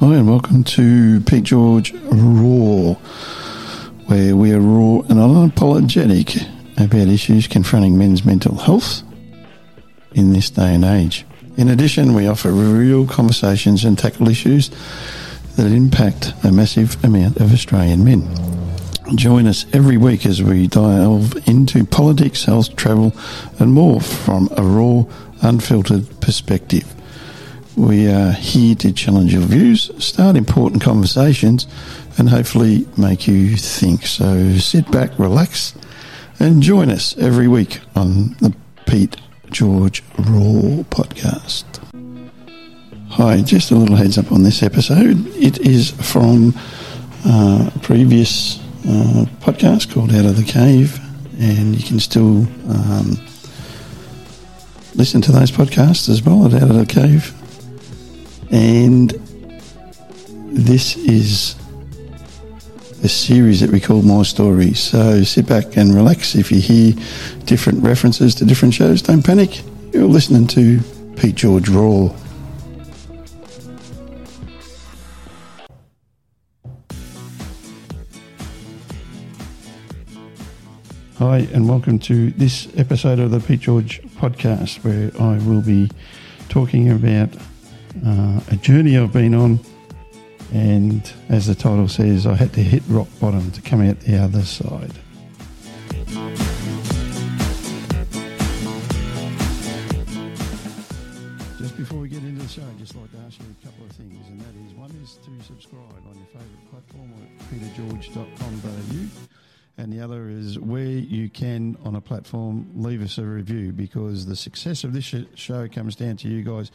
Hi, and welcome to Pete George Raw, where we are raw and unapologetic about issues confronting men's mental health in this day and age. In addition, we offer real conversations and tackle issues that impact a massive amount of Australian men. Join us every week as we delve into politics, health, travel, and more from a raw, unfiltered perspective. We are here to challenge your views, start important conversations, and hopefully make you think. So sit back, relax, and join us every week on the Pete George Raw podcast. Hi, just a little heads up on this episode. It is from uh, a previous uh, podcast called Out of the Cave, and you can still um, listen to those podcasts as well at Out of the Cave. And this is a series that we call My Stories. So sit back and relax. If you hear different references to different shows, don't panic. You're listening to Pete George Raw. Hi, and welcome to this episode of the Pete George podcast, where I will be talking about uh, a journey I've been on. And as the title says, I had to hit rock bottom to come out the other side. Just before we get into the show, I'd just like to ask you a couple of things, and that is one is to subscribe on your favourite platform at petergeorge.com.au, and the other is where you can on a platform leave us a review because the success of this show comes down to you guys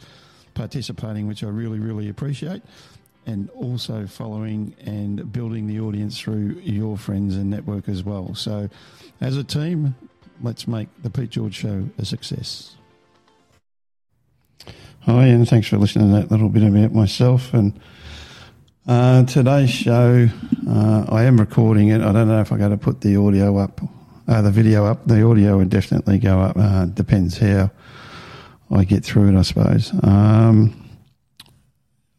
participating, which I really, really appreciate, and also following and building the audience through your friends and network as well. So, as a team, let's make the Pete George Show a success. Hi, and thanks for listening to that little bit about myself. And uh, today's show, uh, I am recording it. I don't know if I got to put the audio up, uh, the video up. The audio would definitely go up. Uh, depends how I get through it, I suppose. Um,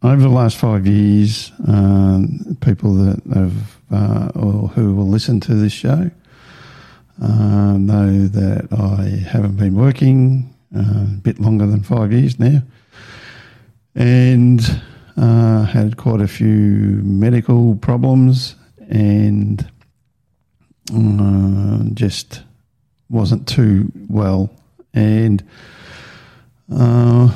over the last five years, um, people that have uh, or who will listen to this show uh, know that I haven't been working uh, a bit longer than five years now, and uh, had quite a few medical problems, and uh, just wasn't too well, and uh,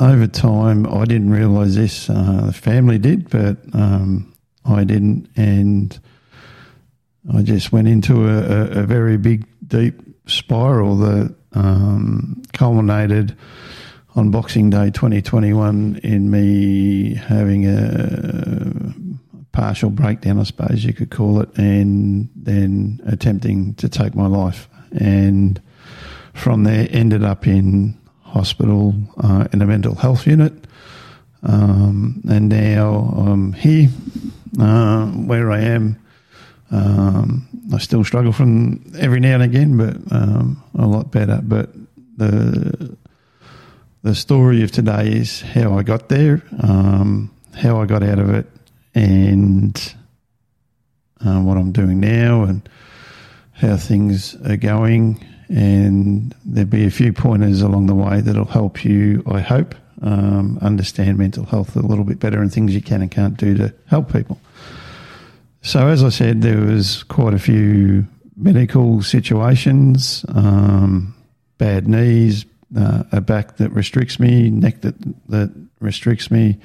over time, I didn't realise this. Uh, the family did, but um, I didn't, and I just went into a, a, a very big, deep spiral that um, culminated on Boxing Day 2021 in me having a partial breakdown, I suppose you could call it, and then attempting to take my life. And from there, ended up in hospital uh, in a mental health unit. Um, and now I'm here uh, where I am. Um, I still struggle from every now and again, but um, a lot better. But the the story of today is how I got there, um, how I got out of it, and uh, what I'm doing now, and how things are going and there'll be a few pointers along the way that'll help you, I hope, um, understand mental health a little bit better and things you can and can't do to help people. So, as I said, there was quite a few medical situations, um, bad knees, uh, a back that restricts me, neck that, that restricts me,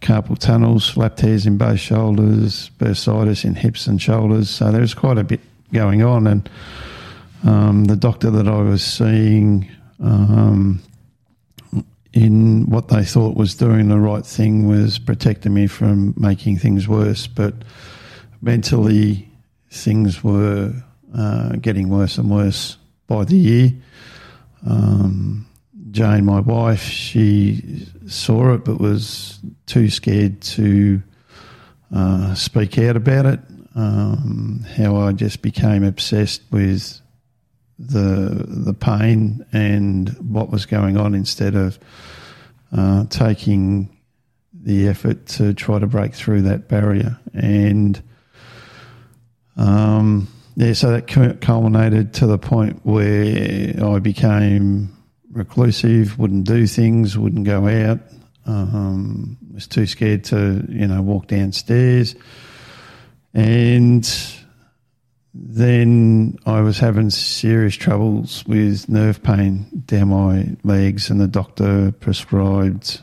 carpal tunnels, flap tears in both shoulders, bursitis in hips and shoulders. So there was quite a bit going on, and um, the doctor that I was seeing um, in what they thought was doing the right thing was protecting me from making things worse. But mentally, things were uh, getting worse and worse by the year. Um, Jane, my wife, she saw it but was too scared to uh, speak out about it. Um, how I just became obsessed with the the pain and what was going on instead of uh, taking the effort to try to break through that barrier. And um, yeah, so that culminated to the point where I became reclusive, wouldn't do things, wouldn't go out, um, was too scared to you know walk downstairs, and then I was having serious troubles with nerve pain down my legs, and the doctor prescribed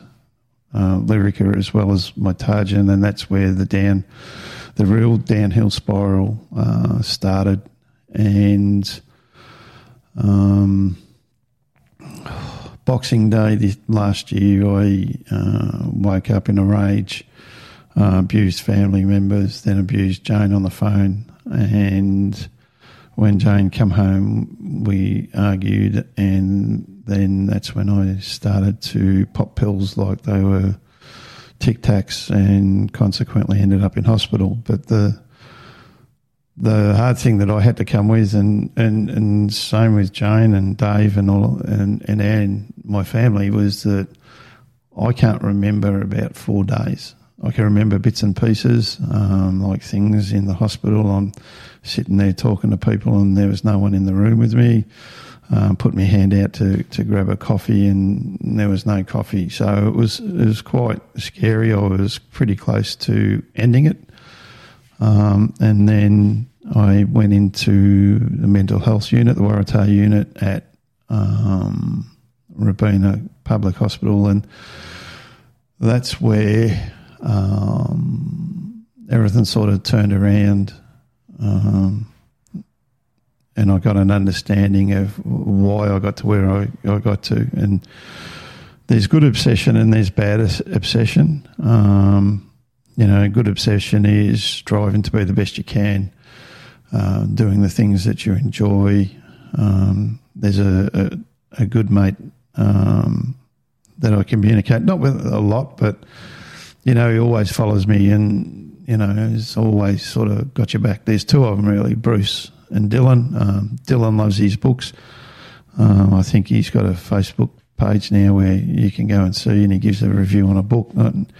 uh, Lyrica as well as Mitogen, and that's where the down, the real downhill spiral uh, started. And um, Boxing Day this last year, I uh, woke up in a rage, uh, abused family members, then abused Jane on the phone, and when Jane came home, we argued, and then that's when I started to pop pills like they were Tic Tacs, and consequently ended up in hospital. But the the hard thing that I had to come with, and, and, and same with Jane and Dave and all and and Anne, my family, was that I can't remember about four days. I can remember bits and pieces, um, like things in the hospital. I'm sitting there talking to people, and there was no one in the room with me um, put my hand out to, to grab a coffee and there was no coffee. So it was it was quite scary. I was pretty close to ending it. Um, and then I went into the mental health unit, the Waratah unit at um, Robina Public Hospital, and that's where um, everything sort of turned around. Um, and I got an understanding of why I got to where I, I got to. And there's good obsession and there's bad obsession. Um, you know, good obsession is striving to be the best you can, uh, doing the things that you enjoy. Um, there's a, a, a, good mate um, that I communicate, not with a lot, but, you know, he always follows me and, you know, he's always sort of got your back. There's two of them really, Bruce and Dylan. Um, Dylan loves his books. Um, I think he's got a Facebook page now where you can go and see, and he gives a review on a book. And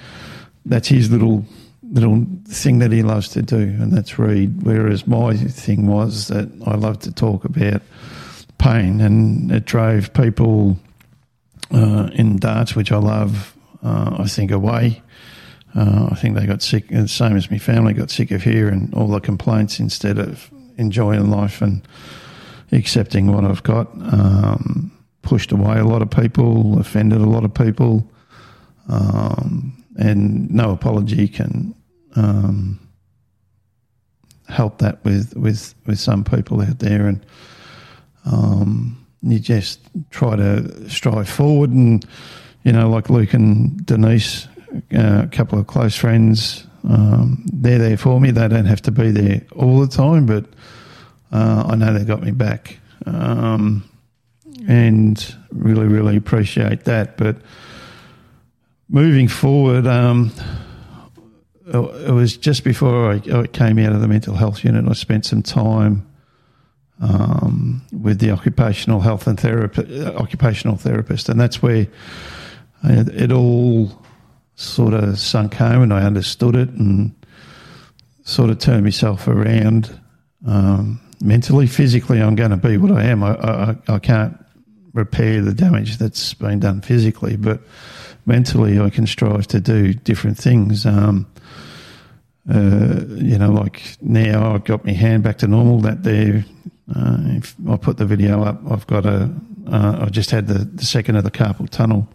that's his little little thing that he loves to do, and that's read. Whereas my thing was that I love to talk about pain, and it drove people uh, in darts, which I love. Uh, I think away. Uh, I think they got sick, the same as my family got sick of hearing all the complaints instead of enjoying life and accepting what I've got. Um, pushed away a lot of people, offended a lot of people, um, and no apology can um, help that with, with, with some people out there. And um, you just try to strive forward, and you know, like Luke and Denise, a couple of close friends. Um, they're there for me. They don't have to be there all the time, but uh, I know they got me back. Um, and really, really appreciate that. But moving forward, um, it was just before I, came out of the mental health unit. I spent some time um, with the occupational health and therapy, occupational therapist, and that's where it, it all sort of sunk home, and I understood it, and sort of turned myself around. Um, mentally, physically, I'm going to be what I am. I, I, I can't repair the damage that's been done physically, but mentally, I can strive to do different things. Um, uh, you know, like now I've got my hand back to normal. That there, uh, if I put the video up, I've got a. Uh, I just had the, the second of the carpal tunnel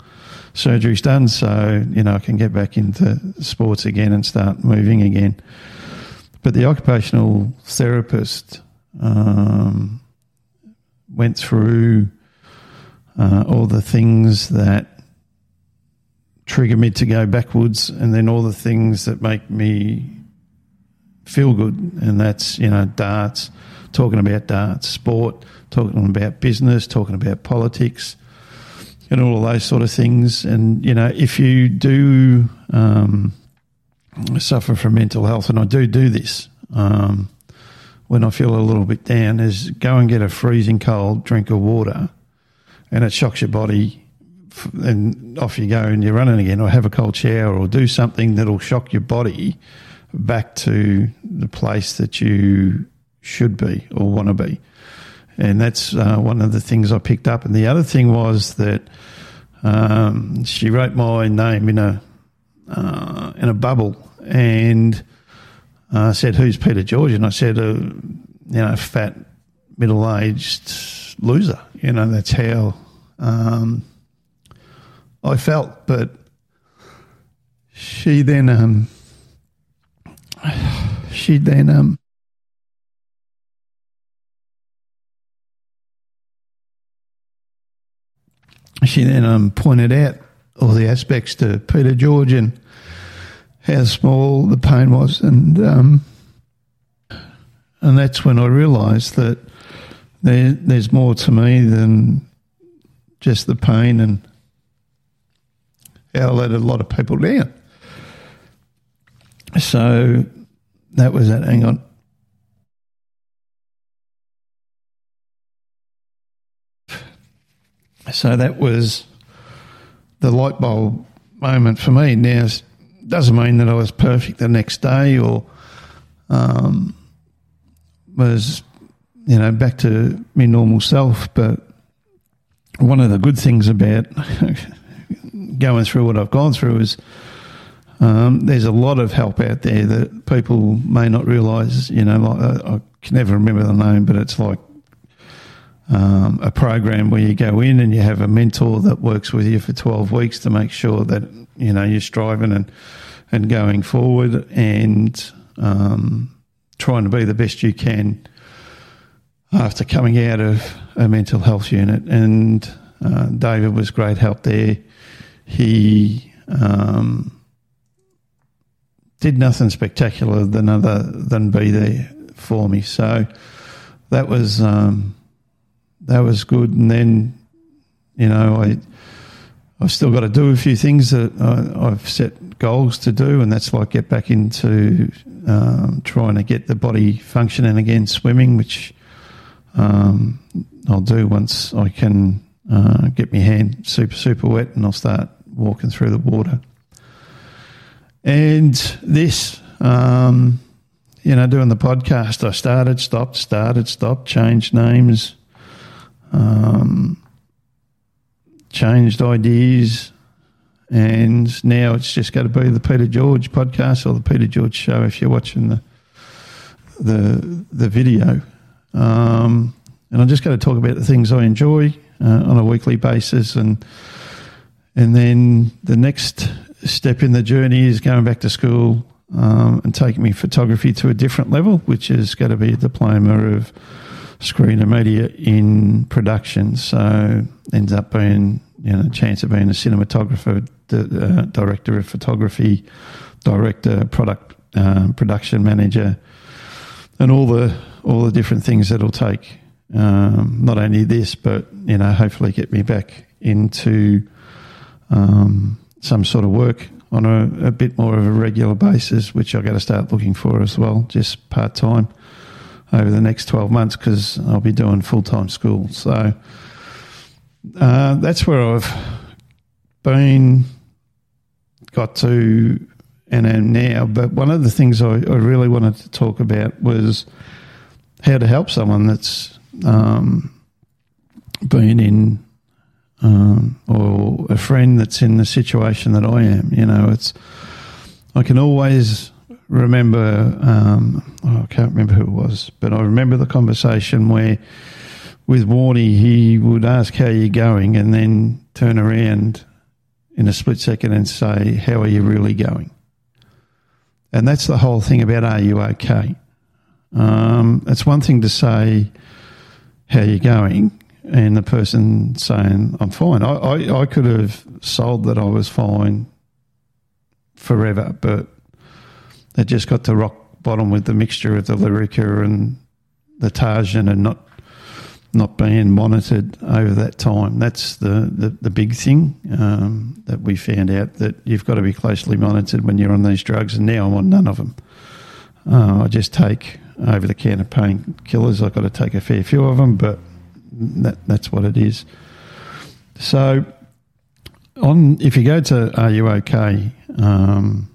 surgeries done, so you know I can get back into sports again and start moving again. But the occupational therapist um, went through uh, all the things that trigger me to go backwards, and then all the things that make me feel good, and that's you know darts, talking about darts, sport, talking about business, talking about politics, and all of those sort of things. And you know, if you do um, suffer from mental health, and I do do this. Um, when I feel a little bit down is go and get a freezing cold drink of water and it shocks your body and off you go and you're running again, or have a cold shower, or do something that'll shock your body back to the place that you should be or want to be. And that's uh, one of the things I picked up. And the other thing was that um, she wrote my name in a uh, in a bubble and uh, said, "Who's Peter George?" And I said, uh, "You know, fat, middle-aged loser." You know, that's how um, I felt. But she then, um, she then, she then um, pointed out all the aspects to Peter George and how small the pain was, and um, and that's when I realised that there, there's more to me than just the pain and how I let a lot of people down. So that was that. Hang on. So that was the light bulb moment for me. Now, it doesn't mean that I was perfect the next day or um, was, you know, back to my normal self. But one of the good things about going through what I've gone through is um, there's a lot of help out there that people may not realise. You know, like, I, I can never remember the name, but it's like um, a program where you go in and you have a mentor that works with you for 12 weeks to make sure that you know you're striving and and going forward and um, trying to be the best you can after coming out of a mental health unit. And uh, David was great help there. He um, did nothing spectacular than other than be there for me. So that was um, that was good. And then, you know, I I've still got to do a few things that I, have set goals to do, and that's like get back into um, trying to get the body functioning again, swimming, which um, I'll do once I can uh, get my hand super super wet, and I'll start walking through the water. And this. Um, you know, doing the podcast, I started, stopped, started, stopped, changed names, um, changed ideas, and now it's just going to be the Peter George podcast or the Peter George show if you're watching the the the video. Um, and I'm just going to talk about the things I enjoy uh, on a weekly basis, and and then the next step in the journey is going back to school um, and taking me photography to a different level, which is going to be a diploma of screen media in production. So ends up being you know a chance of being a cinematographer, uh, director of photography, director, product uh, production manager, and all the all the different things that will take. Um, not only this, but you know, hopefully get me back into um, some sort of work on a, a, bit more of a regular basis, which I've got to start looking for as well, just part time over the next 12 months because I'll be doing full time school. So uh, that's where I've been, got to, and am now. But one of the things I, I really wanted to talk about was how to help someone that's um, been in. Um, or a friend that's in the situation that I am, you know, it's I can always remember, um, oh, I can't remember who it was, but I remember the conversation where with Warney, he would ask how you're going and then turn around in a split second and say, How are you really going? And that's the whole thing about are you okay? Um, it's one thing to say, How you going? And the person saying, I'm fine. I, I, I could have sold that I was fine forever, but they just got to rock bottom with the mixture of the Lyrica and the Targin and not not being monitored over that time. That's the, the, the big thing um, that we found out that you've got to be closely monitored when you're on these drugs. And now I'm on none of them. Uh, I just take over the counter painkillers. I've got to take a fair few of them, but that, that's what it is. So on if you go to Are You OK um,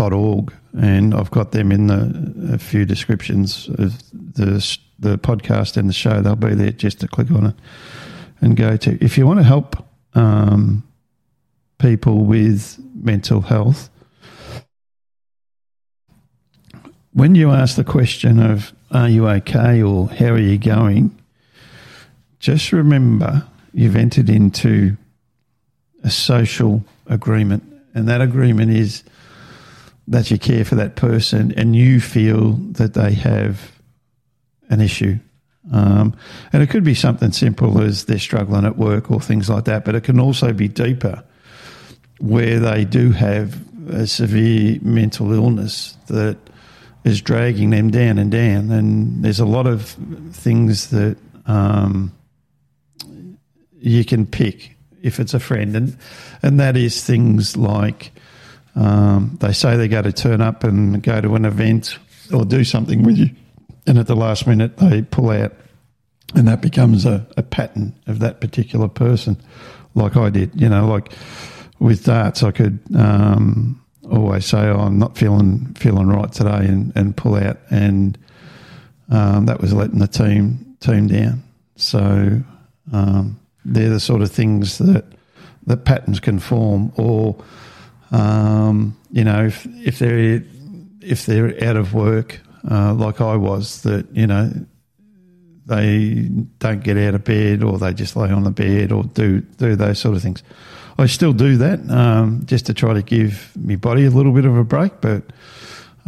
org, and I've got them in the a few descriptions of the the podcast and the show. They'll be there just to click on it and go to. If you want to help um, people with mental health, when you ask the question of "Are you okay?" or "How are you going?" just remember you've entered into a social agreement, and that agreement is that you care for that person and you feel that they have an issue. Um, and it could be something simple as they're struggling at work or things like that, but it can also be deeper where they do have a severe mental illness that is dragging them down and down. And there's a lot of things that um, you can pick if it's a friend, and and that is things like um, they say they're going to turn up and go to an event or do something with you, and at the last minute they pull out, and that becomes a, a pattern of that particular person, like I did. You know, like with darts, I could um, always say, oh, "I'm not feeling feeling right today," and, and pull out, and um, that was letting the team team down. So um, they're the sort of things that that patterns can form, or um, you know, if if they're if they're out of work, uh, like I was, that you know they don't get out of bed, or they just lay on the bed, or do do those sort of things. I still do that um, just to try to give my body a little bit of a break, but.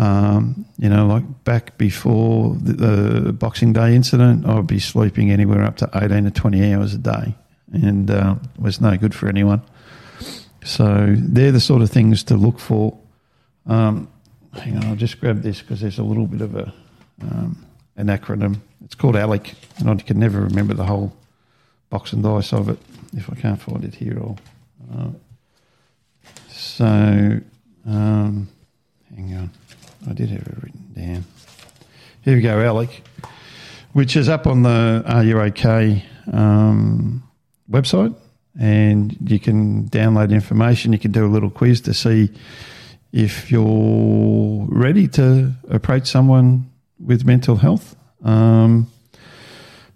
Um, you know, like back before the, the, Boxing Day incident, I would be sleeping anywhere up to 18 to 20 hours a day and uh, was no good for anyone. So they're the sort of things to look for. Um, hang on, I'll just grab this because there's a little bit of a um, an acronym. It's called ALEC, and I can never remember the whole box and dice of it if I can't find it here. Or uh, so, um, hang on, I did have it written down. Here we go, ALEC, which is up on the Are You OK um, website and you can download information. You can do a little quiz to see if you're ready to approach someone with mental health. Um,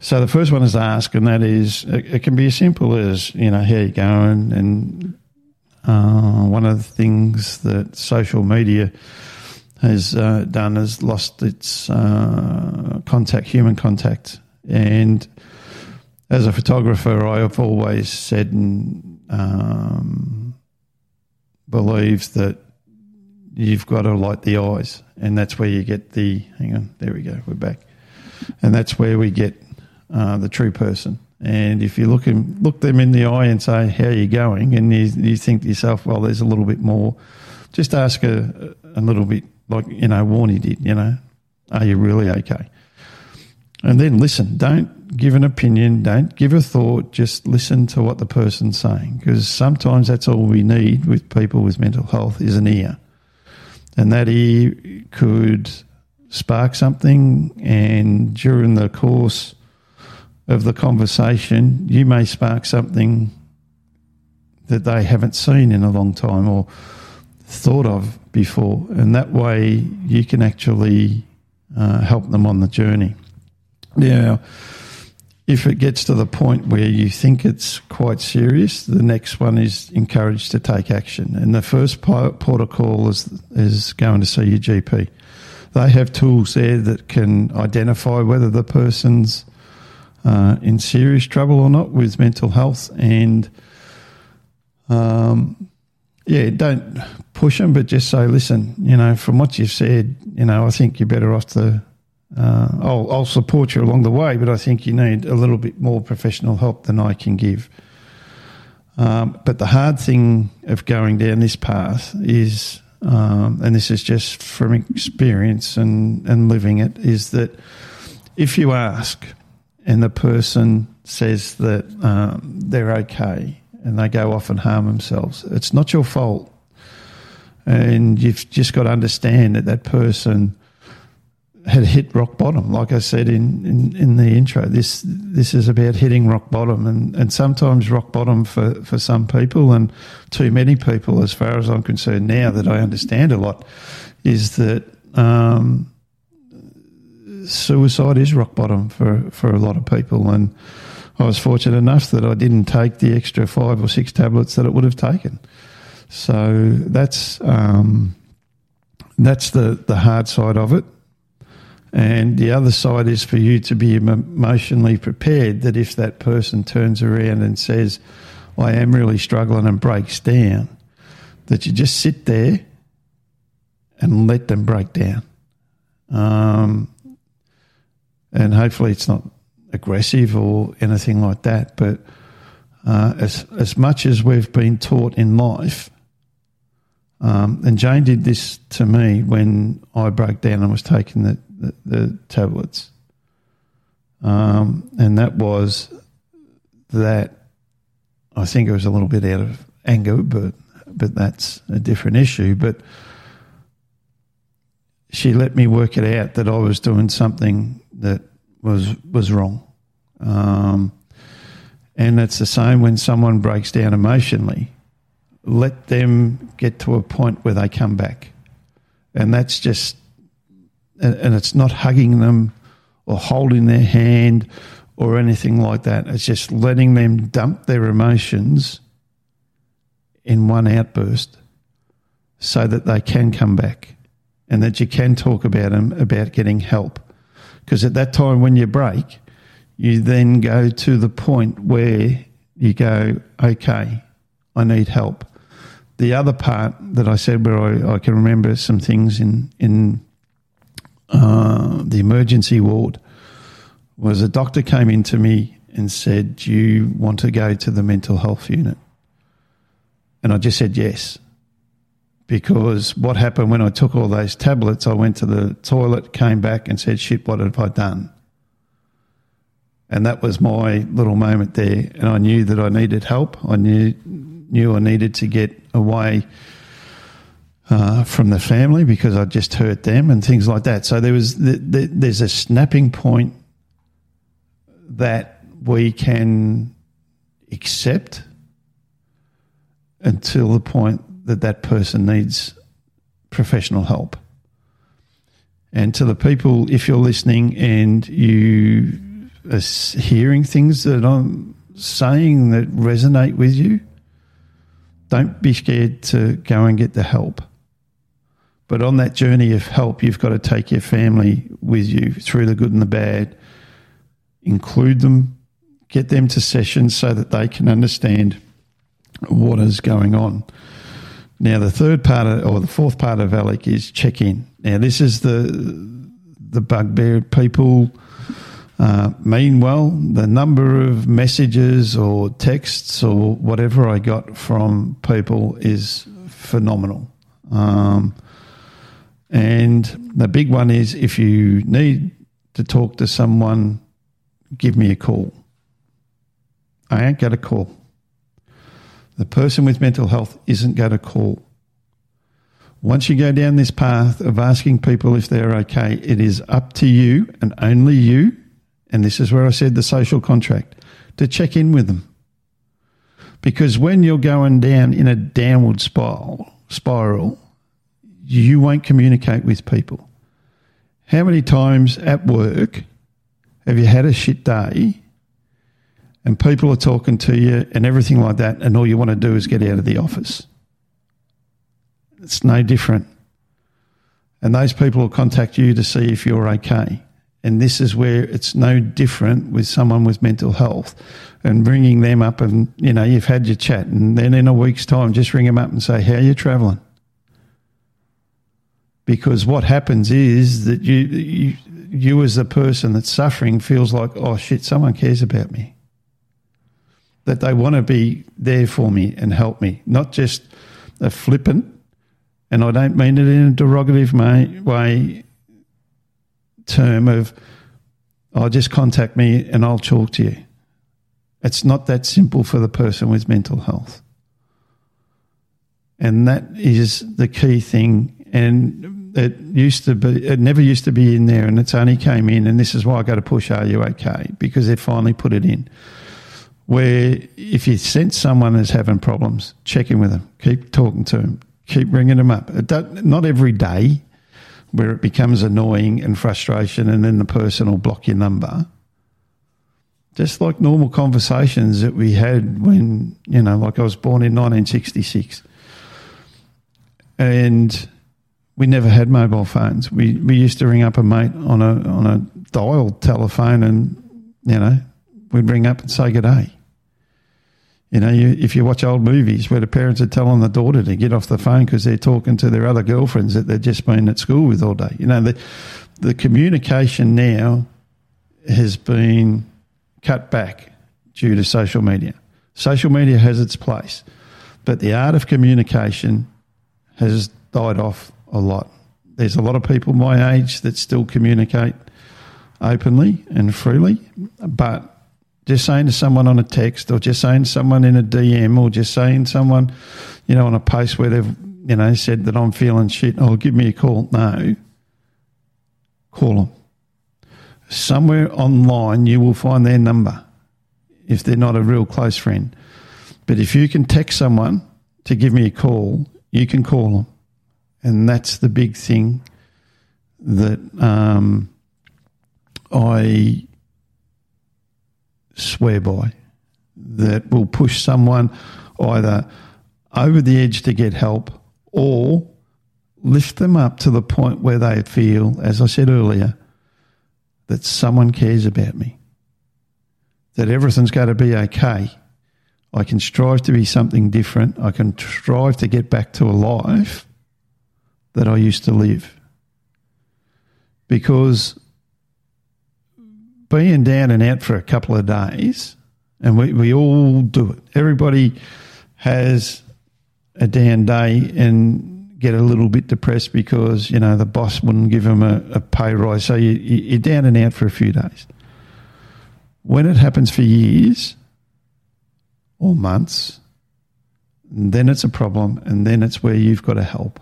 so the first one is ask, and that is it, it, can be as simple as you know how you going, and uh, one of the things that social media has uh, done is lost its uh, contact, human contact, and as a photographer, I have always said and um, believed that you've got to light the eyes, and that's where you get the. Hang on, there we go. We're back, and that's where we get uh, the true person. And if you look him, look them in the eye and say, "How are you going?" and you, you think to yourself, "Well, there's a little bit more." Just ask a, a little bit, like you know, Warney did. You know, are you really okay? And then listen. Don't give an opinion, don't give a thought, just listen to what the person's saying. Because sometimes that's all we need with people with mental health is an ear. And that ear could spark something, and during the course of the conversation, you may spark something that they haven't seen in a long time or thought of before. And that way you can actually uh, help them on the journey. Now, if it gets to the point where you think it's quite serious, the next one is encouraged to take action. And the first port of call is, is going to see your GP. They have tools there that can identify whether the person's uh, in serious trouble or not with mental health. And um, yeah, don't push them, but just say, listen, you know, from what you've said, you know, I think you're better off to uh, I'll, I'll support you along the way, but I think you need a little bit more professional help than I can give. Um, but the hard thing of going down this path is, um, and this is just from experience and, and living it, is that if you ask and the person says that um, they're okay and they go off and harm themselves, it's not your fault. And you've just got to understand that that person had hit rock bottom. Like I said in, in, in, the intro, this this is about hitting rock bottom, and, and sometimes rock bottom for, for some people, and too many people, as far as I'm concerned now that I understand a lot, is that um, suicide is rock bottom for, for a lot of people. And I was fortunate enough that I didn't take the extra five or six tablets that it would have taken. So that's um, that's the, the hard side of it. And the other side is for you to be emotionally prepared that if that person turns around and says, I am really struggling and breaks down, that you just sit there and let them break down. Um, and hopefully it's not aggressive or anything like that. But uh, as, as much as we've been taught in life, um, and Jane did this to me when I broke down and was taking the, the, tablets. Um, and that was that I think it was a little bit out of anger, but but that's a different issue. But she let me work it out that I was doing something that was was wrong. Um, and it's the same when someone breaks down emotionally. Let them get to a point where they come back, and that's just and, and it's not hugging them or holding their hand or anything like that. It's just letting them dump their emotions in one outburst so that they can come back and that you can talk about them about getting help. Because at that time when you break, you then go to the point where you go, okay, I need help. The other part that I said where I, I can remember some things in, in uh, the emergency ward was a doctor came in to me and said, Do you want to go to the mental health unit? And I just said yes. Because what happened when I took all those tablets, I went to the toilet, came back, and said, Shit, what have I done? And that was my little moment there. And I knew that I needed help. I knew, knew I needed to get away uh, from the family because I just hurt them and things like that. So there was the, the, there's a snapping point that we can accept until the point that that person needs professional help. And to the people, if you're listening and you are hearing things that I'm saying that resonate with you, don't be scared to go and get the help. But on that journey of help, you've got to take your family with you through the good and the bad, include them, get them to sessions so that they can understand what is going on. Now, the third part of, or the fourth part of ALEC is check in. Now, this is the the bugbear. People uh, mean well. The number of messages or texts or whatever I got from people is phenomenal. Um, and the big one is if you need to talk to someone, give me a call. I ain't going to call. The person with mental health isn't going to call. Once you go down this path of asking people if they're okay, it is up to you and only you, and this is where I said the social contract, to check in with them. Because when you're going down in a downward spiral, spiral you won't communicate with people. How many times at work have you had a shit day and people are talking to you and everything like that, and all you want to do is get out of the office? It's no different. And those people will contact you to see if you're okay. And this is where it's no different with someone with mental health and bringing them up and, you know, you've had your chat and then in a week's time, just ring them up and say, how are you travelling? Because what happens is that you, you you as a person that's suffering feels like oh shit someone cares about me. That they want to be there for me and help me. Not just a flippant and I don't mean it in a derogative way term of oh just contact me and I'll talk to you. It's not that simple for the person with mental health. And that is the key thing. And it used to be, it never used to be in there, and it's only came in, and this is why I go to push Are You OK? Because they finally put it in. Where if you sense someone is having problems, check in with them, keep talking to them, keep bringing them up. not every day where it becomes annoying and frustration, and then the person will block your number. Just like normal conversations that we had when, you know, like I was born in 1966. And we never had mobile phones. We we used to ring up a mate on a on a dial telephone, and you know we'd ring up and say good day. You know, you, if you watch old movies where the parents are telling the daughter to get off the phone because they're talking to their other girlfriends that they've just been at school with all day. You know, the the communication now has been cut back due to social media. Social media has its place, but the art of communication has died off a lot. There's a lot of people my age that still communicate openly and freely, but just saying to someone on a text or just saying someone in a DM or just saying someone, you know, on a post where they've, you know, said that I'm feeling shit, oh, give me a call. No. Call them. Somewhere online, you will find their number if they're not a real close friend. But if you can text someone to give me a call, you can call them. And that's the big thing that um, I swear by that will push someone either over the edge to get help or lift them up to the point where they feel, as I said earlier, that someone cares about me, that everything's going to be okay. I can strive to be something different. I can strive to get back to a life that I used to live. Because being down and out for a couple of days, and we, we all do it. Everybody has a down day and get a little bit depressed because, you know, the boss wouldn't give them a, a pay rise. So you, you're down and out for a few days. When it happens for years or months, then it's a problem, and then it's where you've got to help.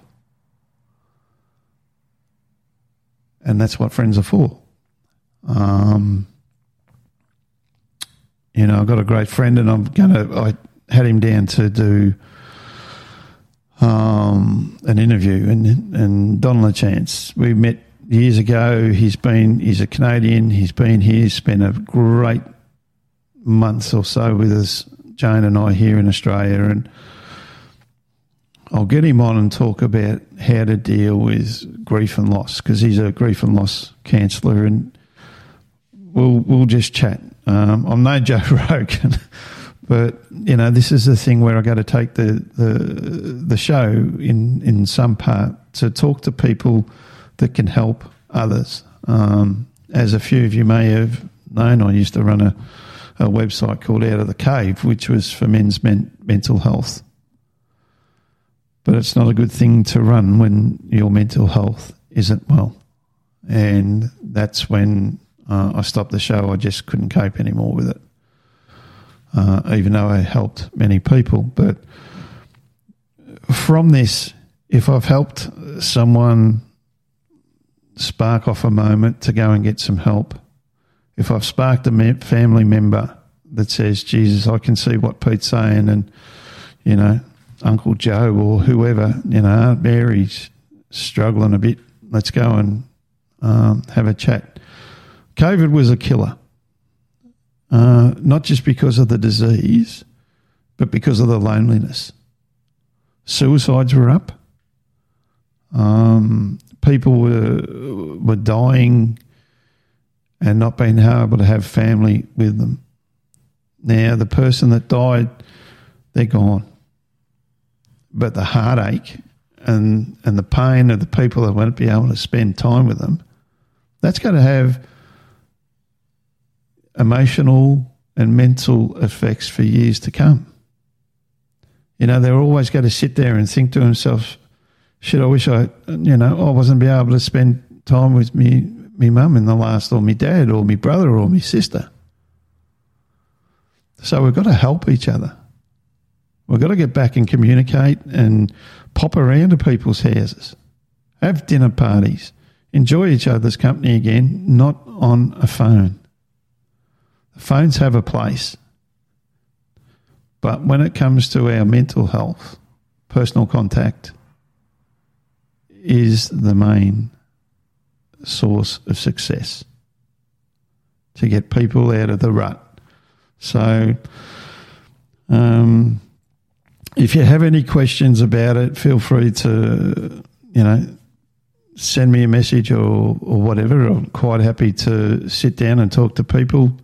And that's what friends are for. Um, you know, I've got a great friend, and I'm gonna. I had him down to do um, an interview, and and Don LaChance. We met years ago. He's been. He's a Canadian. He's been here. Spent a great months or so with us, Jane and I here in Australia, and I'll get him on and talk about how to deal with grief and loss because he's a grief and loss counsellor, and we'll we'll just chat. Um, I'm no Joe Rogan, but you know this is the thing where I got to take the the the show in in some part to talk to people that can help others. Um, as a few of you may have known, I used to run a, a website called Out of the Cave, which was for men's men, mental health. But it's not a good thing to run when your mental health isn't well. And that's when uh, I stopped the show. I just couldn't cope anymore with it, uh, even though I helped many people. But from this, if I've helped someone spark off a moment to go and get some help, if I've sparked a family member that says, Jesus, I can see what Pete's saying, and, you know, Uncle Joe or whoever, you know, Mary's struggling a bit, let's go and um, have a chat. COVID was a killer, uh, not just because of the disease, but because of the loneliness. Suicides were up. Um, people were were dying and not being able to have family with them. Now, the person that died, they're gone. But the heartache and and the pain of the people that won't be able to spend time with them, that's going to have emotional and mental effects for years to come. You know, they're always going to sit there and think to themselves, shit, I wish I, you know, I wasn't be able to spend time with me, me mum in the last, or me dad, or me brother, or me sister. So we've got to help each other. We've got to get back and communicate and pop around to people's houses have dinner parties, enjoy each other's company again, not on a phone. The phones have a place. But when it comes to our mental health, personal contact is the main source of success to get people out of the rut. So, um, if you have any questions about it, feel free to, you know, send me a message or, or whatever. I'm quite happy to sit down and talk to people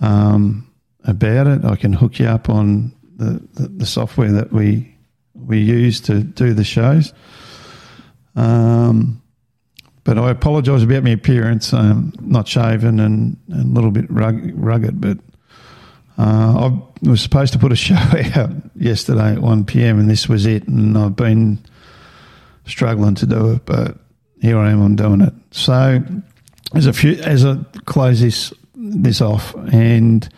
um, about it. I can hook you up on the, the, the, software that we we use to do the shows. Um, but I apologise about my appearance. I'm not shaven and, and a little bit rugged, but I was supposed to put a show out yesterday at 1 p.m. and this was it. And I've been struggling to do it, but here I am, I'm doing it. So, as a few, as I close this this off, and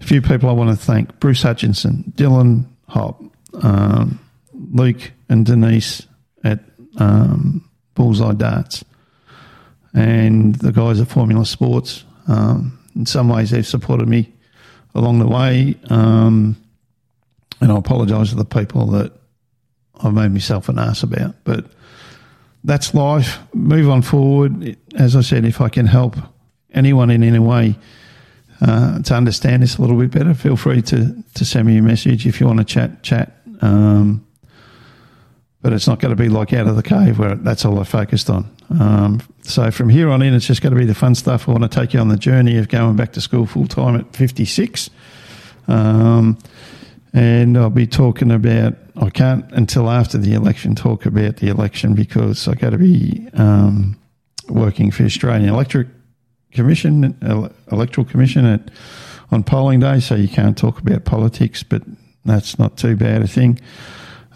a few people I want to thank: Bruce Hutchinson, Dylan Hop, um, Luke, and Denise at um, Bullseye Darts, and the guys at Formula Sports. Um, in some ways, they've supported me along the way. Um, and I apologise to the people that I've made myself an ass about. But that's life. Move on forward. As I said, if I can help anyone in any way uh, to understand this a little bit better, feel free to, to send me a message. If you want to chat, chat. Um, but it's not going to be like out of the cave where that's all I focused on. Um, so from here on in, it's just going to be the fun stuff. I want to take you on the journey of going back to school full time at 56. Um, and I'll be talking about, I can't until after the election talk about the election because i got to be um, working for Australian Electric Commission, Electoral Commission at, on polling day, so you can't talk about politics, but that's not too bad a thing.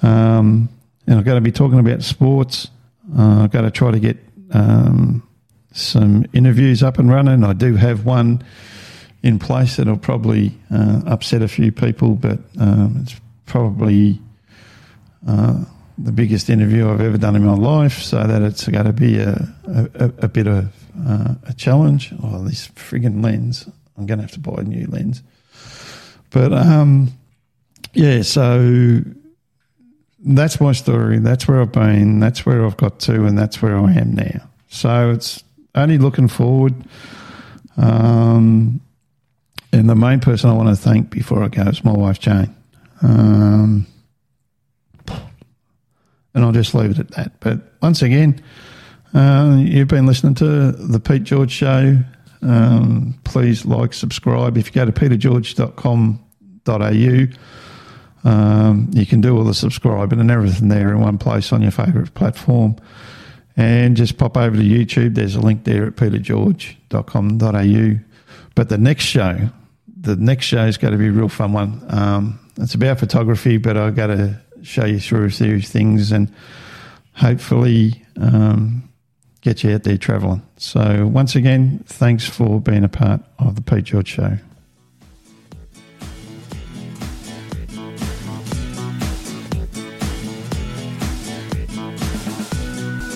Um, and I've got to be talking about sports. Uh, I've got to try to get um, some interviews up and running. I do have one in place that'll probably uh, upset a few people, but um, it's probably uh, the biggest interview I've ever done in my life, so that it's going to be a, a, a bit of uh, a challenge. Oh, this frigging lens. I'm going to have to buy a new lens. But um, yeah, so that's my story. That's where I've been. That's where I've got to, and that's where I am now. So it's only looking forward. Um, and the main person I want to thank before I go is my wife Jane. Um, and I'll just leave it at that. But once again, uh, you've been listening to the Pete George Show. Um, please like, subscribe. If you go to petergeorge.com.au, um, you can do all the subscribing and everything there in one place on your favourite platform. And just pop over to YouTube. There's a link there at petergeorge.com.au. But the next show, the next show is going to be a real fun one. Um, it's about photography, but I've got to show you through a series of things and hopefully um, get you out there travelling. So, once again, thanks for being a part of the Pete George Show.